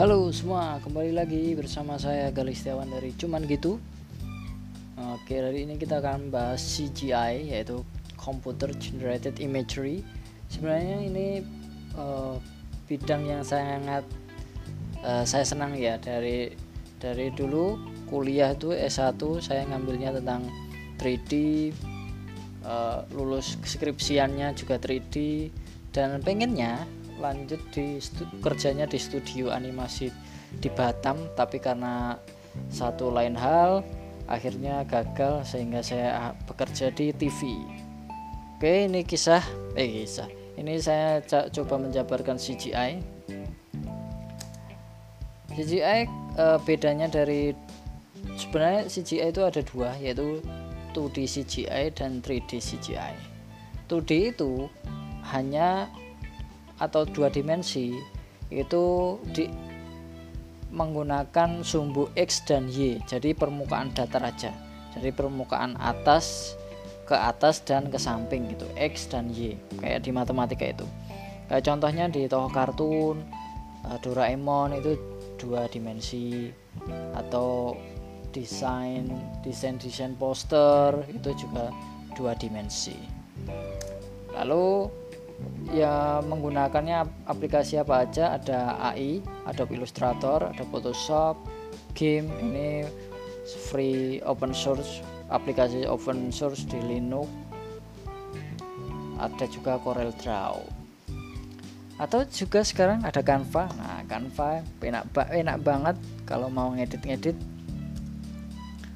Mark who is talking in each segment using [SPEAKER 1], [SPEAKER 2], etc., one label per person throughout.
[SPEAKER 1] Halo semua, kembali lagi bersama saya Galis Setiawan dari Cuman Gitu. Oke, hari ini kita akan bahas CGI yaitu Computer Generated Imagery. Sebenarnya ini uh, bidang yang sangat uh, saya senang ya dari dari dulu kuliah itu S1 saya ngambilnya tentang 3D uh, eh, lulus skripsiannya juga 3D dan pengennya lanjut di kerjanya di studio animasi di Batam tapi karena satu lain hal akhirnya gagal sehingga saya bekerja di TV oke ini kisah eh kisah. Ini saya coba menjabarkan CGI CGI eh, bedanya dari sebenarnya CGI itu ada dua yaitu 2D CGI dan 3D CGI 2D itu hanya atau dua dimensi itu di menggunakan sumbu X dan Y. Jadi permukaan datar aja. Jadi permukaan atas ke atas dan ke samping gitu. X dan Y. Kayak di matematika itu. Kayak contohnya di tokoh kartun eh, Doraemon itu dua dimensi. Atau desain desain desain poster itu juga dua dimensi. Lalu ya menggunakannya aplikasi apa aja? Ada AI Adobe Illustrator ada Photoshop game ini free open source aplikasi open source di Linux. Ada juga Corel Draw. Atau juga sekarang ada Canva. Nah Canva enak, enak banget kalau mau ngedit-ngedit.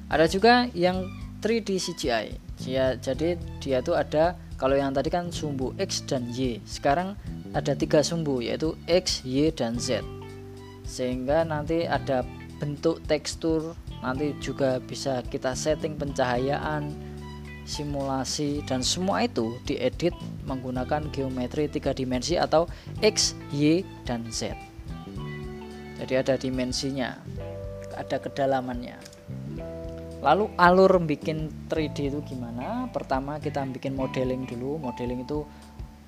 [SPEAKER 1] Ada juga yang 3D CGI jadi dia tuh ada kalau yang tadi kan sumbu X dan Y. Sekarang ada tiga sumbu yaitu X, Y, dan Z. Sehingga nanti ada bentuk tekstur nanti juga bisa kita setting pencahayaan simulasi dan semua itu diedit menggunakan geometri tiga dimensi atau X, Y, dan Z. Jadi ada dimensinya ada kedalamannya lalu alur bikin 3D itu gimana? Pertama kita bikin modeling dulu. Modeling itu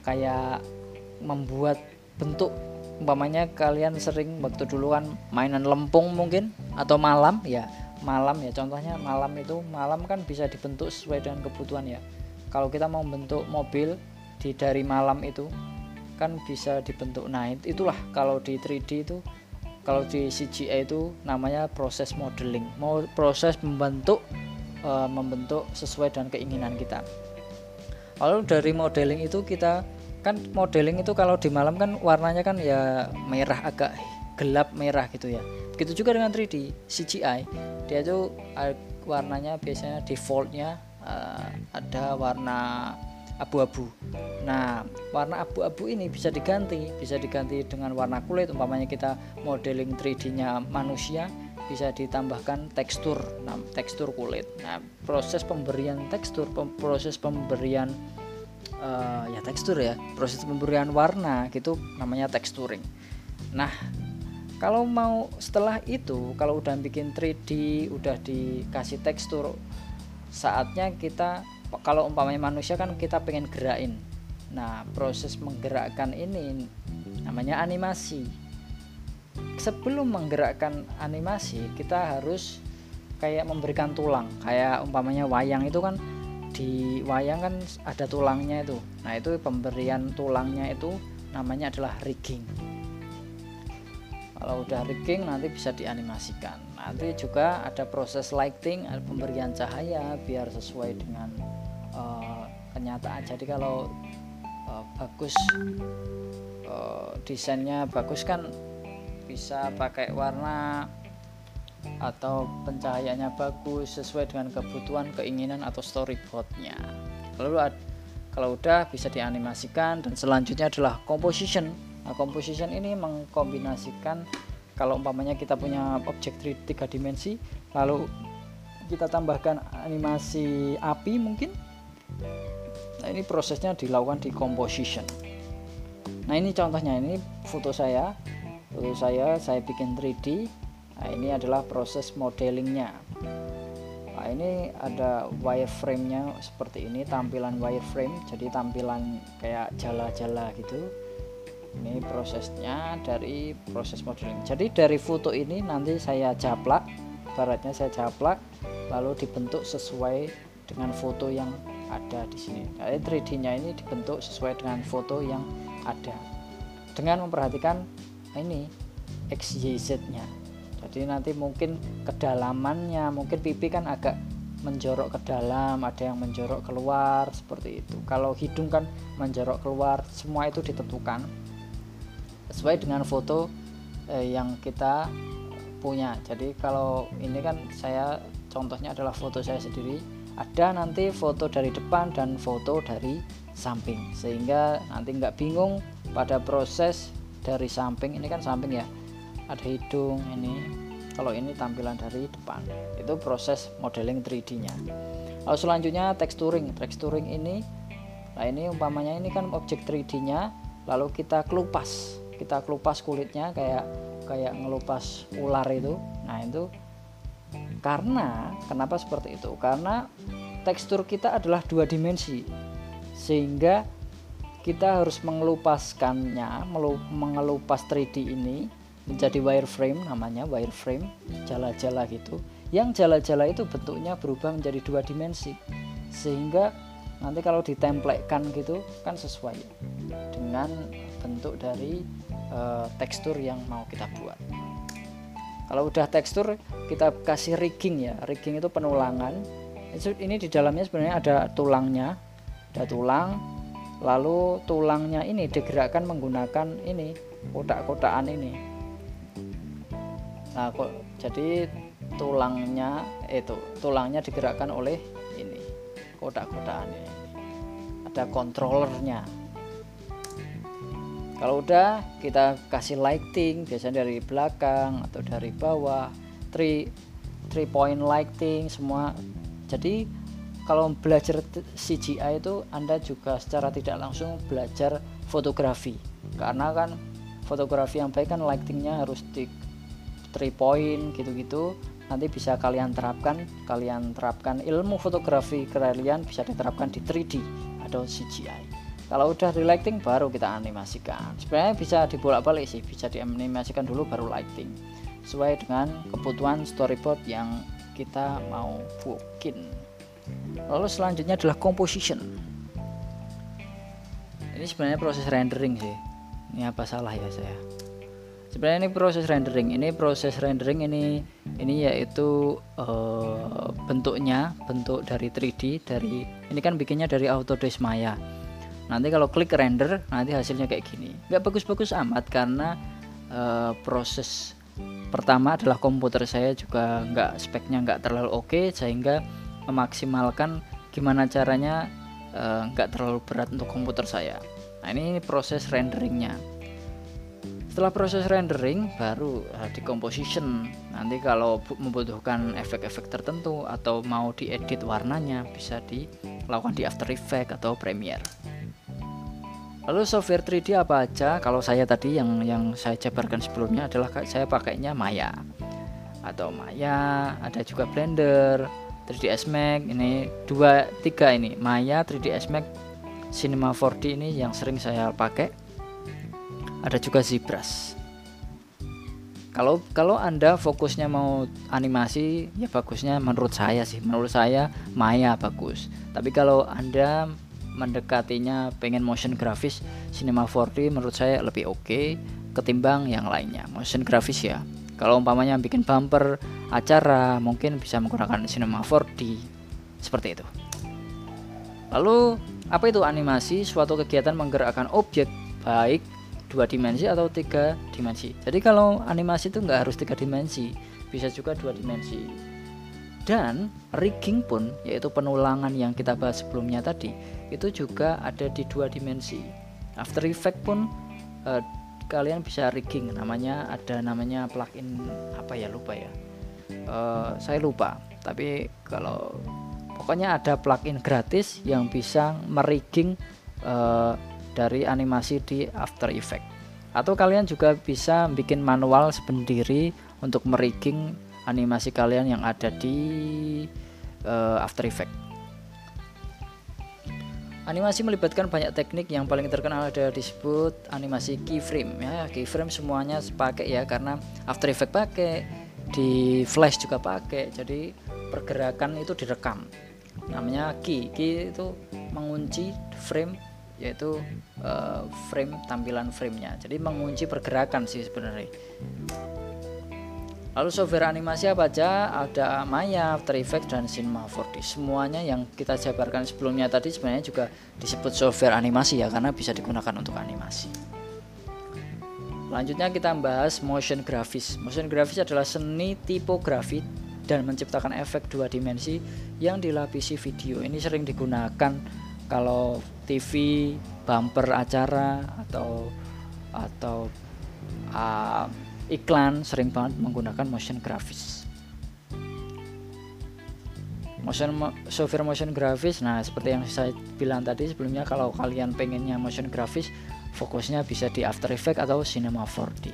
[SPEAKER 1] kayak membuat bentuk umpamanya kalian sering waktu dulu kan mainan lempung mungkin atau malam ya. Malam ya. Contohnya malam itu malam kan bisa dibentuk sesuai dengan kebutuhan ya. Kalau kita mau bentuk mobil di dari malam itu kan bisa dibentuk nah itulah kalau di 3D itu kalau di CGI itu namanya proses modeling. Mau proses membentuk e, membentuk sesuai dengan keinginan kita. Lalu dari modeling itu kita kan modeling itu kalau di malam kan warnanya kan ya merah agak gelap merah gitu ya. Begitu juga dengan 3D CGI dia itu warnanya biasanya defaultnya uh, ada warna abu-abu. Nah, warna abu-abu ini bisa diganti, bisa diganti dengan warna kulit. Umpamanya kita modeling 3D-nya manusia, bisa ditambahkan tekstur, nah, tekstur kulit. Nah, proses pemberian tekstur, proses pemberian uh, ya tekstur ya, proses pemberian warna gitu namanya texturing. Nah, kalau mau setelah itu, kalau udah bikin 3D, udah dikasih tekstur, saatnya kita kalau umpamanya manusia kan kita pengen gerakin. Nah proses menggerakkan ini namanya animasi. Sebelum menggerakkan animasi kita harus kayak memberikan tulang. Kayak umpamanya wayang itu kan di wayang kan ada tulangnya itu. Nah itu pemberian tulangnya itu namanya adalah rigging kalau udah rigging nanti bisa dianimasikan. Nanti juga ada proses lighting pemberian cahaya biar sesuai dengan uh, kenyataan. Jadi kalau uh, bagus uh, desainnya bagus kan bisa pakai warna atau pencahayaannya bagus sesuai dengan kebutuhan keinginan atau storyboardnya. Lalu kalau udah bisa dianimasikan dan selanjutnya adalah composition nah composition ini mengkombinasikan kalau umpamanya kita punya objek 3 dimensi lalu kita tambahkan animasi api mungkin Nah, ini prosesnya dilakukan di composition. Nah, ini contohnya ini foto saya. Foto saya saya bikin 3D. Nah, ini adalah proses modelingnya. Nah, ini ada wireframe-nya seperti ini, tampilan wireframe. Jadi tampilan kayak jala-jala gitu. Ini prosesnya dari proses modeling jadi dari foto ini nanti saya caplak baratnya saya caplak lalu dibentuk sesuai dengan foto yang ada di sini. Jadi 3D-nya ini dibentuk sesuai dengan foto yang ada. Dengan memperhatikan ini XYZ-nya. Jadi nanti mungkin kedalamannya, mungkin pipi kan agak menjorok ke dalam, ada yang menjorok keluar seperti itu. Kalau hidung kan menjorok keluar, semua itu ditentukan sesuai dengan foto eh, yang kita punya. Jadi kalau ini kan saya contohnya adalah foto saya sendiri, ada nanti foto dari depan dan foto dari samping. Sehingga nanti nggak bingung pada proses dari samping. Ini kan samping ya. Ada hidung ini. Kalau ini tampilan dari depan. Itu proses modeling 3D nya lalu selanjutnya texturing. Texturing ini nah ini umpamanya ini kan objek 3D nya lalu kita kelupas kita kelupas kulitnya kayak kayak ngelupas ular itu. Nah itu karena kenapa seperti itu? Karena tekstur kita adalah dua dimensi. Sehingga kita harus mengelupaskannya mengelupas 3D ini menjadi wireframe namanya wireframe jala-jala gitu. Yang jala-jala itu bentuknya berubah menjadi dua dimensi. Sehingga nanti kalau ditempelkan gitu kan sesuai dengan bentuk dari e, tekstur yang mau kita buat. Kalau udah tekstur kita kasih rigging ya. Rigging itu penulangan. Ini di dalamnya sebenarnya ada tulangnya. Ada tulang. Lalu tulangnya ini digerakkan menggunakan ini kotak-kotakan ini. Nah kok jadi tulangnya itu tulangnya digerakkan oleh ini kotak-kotakan ini ada kontrolernya kalau udah kita kasih lighting biasanya dari belakang atau dari bawah three three point lighting semua. Jadi kalau belajar CGI itu Anda juga secara tidak langsung belajar fotografi. Karena kan fotografi yang baik kan lightingnya harus di three point gitu-gitu. Nanti bisa kalian terapkan kalian terapkan ilmu fotografi kalian bisa diterapkan di 3D atau CGI kalau udah lighting baru kita animasikan. Sebenarnya bisa dibolak-balik sih bisa dianimasikan dulu baru lighting. Sesuai dengan kebutuhan storyboard yang kita mau bikin lalu selanjutnya adalah composition. Ini sebenarnya proses rendering sih. Ini apa salah ya saya? Sebenarnya ini proses rendering. Ini proses rendering ini ini yaitu uh, bentuknya bentuk dari 3D dari ini kan bikinnya dari Autodesk Maya nanti kalau klik render nanti hasilnya kayak gini. Nggak bagus-bagus amat karena uh, proses pertama adalah komputer saya juga nggak speknya nggak terlalu oke okay, sehingga memaksimalkan gimana caranya eh, nggak uh, terlalu berat untuk komputer saya. Nah ini proses renderingnya. Setelah proses rendering baru uh, di composition nanti kalau membutuhkan efek-efek tertentu atau mau diedit warnanya bisa dilakukan di After Effects atau Premiere lalu software 3D apa aja? Kalau saya tadi yang yang saya jabarkan sebelumnya adalah saya pakainya Maya. Atau Maya ada juga Blender 3ds Max ini dua tiga ini. Maya 3ds Max Cinema 4D ini yang sering saya pakai. Ada juga zebras kalau kalau anda fokusnya mau animasi ya bagusnya menurut saya sih. Menurut saya Maya bagus. Tapi kalau anda mendekatinya pengen motion grafis Cinema 4D menurut saya lebih oke okay ketimbang yang lainnya. Motion grafis ya. Kalau umpamanya bikin bumper acara mungkin bisa menggunakan Cinema 4D seperti itu. Lalu apa itu animasi? Suatu kegiatan menggerakkan objek baik dua dimensi atau tiga dimensi. Jadi kalau animasi itu nggak harus tiga dimensi bisa juga dua dimensi dan rigging pun yaitu penulangan yang kita bahas sebelumnya tadi itu juga ada di dua dimensi. After Effect pun eh, kalian bisa rigging namanya ada namanya plugin apa ya lupa ya. Eh, saya lupa tapi kalau pokoknya ada plugin gratis yang bisa merigging eh, dari animasi di After Effects. Atau kalian juga bisa bikin manual sendiri untuk merigging animasi kalian yang ada di uh, After Effects Animasi melibatkan banyak teknik yang paling terkenal ada disebut animasi keyframe ya. Keyframe semuanya pakai ya karena After Effects pakai, di Flash juga pakai. Jadi pergerakan itu direkam. Namanya key. Key itu mengunci frame yaitu uh, frame tampilan framenya. Jadi mengunci pergerakan sih sebenarnya. Lalu software animasi apa aja? Ada Maya, After Effects dan Cinema 4D. Semuanya yang kita jabarkan sebelumnya tadi sebenarnya juga disebut software animasi ya karena bisa digunakan untuk animasi. Selanjutnya kita bahas motion graphics. Motion graphics adalah seni tipografi dan menciptakan efek dua dimensi yang dilapisi video. Ini sering digunakan kalau TV, bumper acara atau atau uh, iklan sering banget menggunakan motion graphics motion software motion graphics nah seperti yang saya bilang tadi sebelumnya kalau kalian pengennya motion graphics fokusnya bisa di After Effects atau Cinema 4D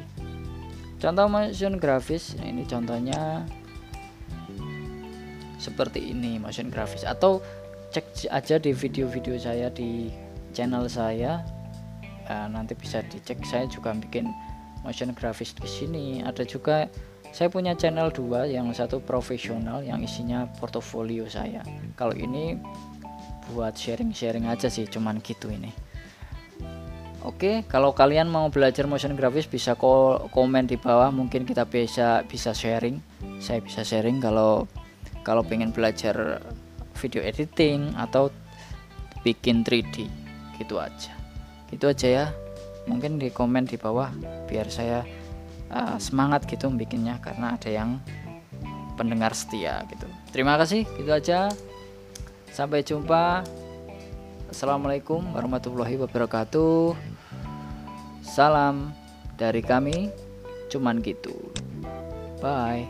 [SPEAKER 1] contoh motion graphics nah ini contohnya seperti ini motion graphics atau cek aja di video-video saya di channel saya. Nah, nanti bisa dicek. Saya juga bikin motion graphics di sini. Ada juga saya punya channel dua yang satu profesional yang isinya portofolio saya. Kalau ini buat sharing-sharing aja sih cuman gitu ini. Oke, kalau kalian mau belajar motion graphics bisa komen di bawah, mungkin kita bisa bisa sharing. Saya bisa sharing kalau kalau pengen belajar video editing atau bikin 3D gitu aja. Gitu aja ya mungkin di komen di bawah biar saya uh, semangat gitu bikinnya karena ada yang pendengar setia gitu. Terima kasih gitu aja. Sampai jumpa. Assalamualaikum warahmatullahi wabarakatuh. Salam dari kami cuman gitu. Bye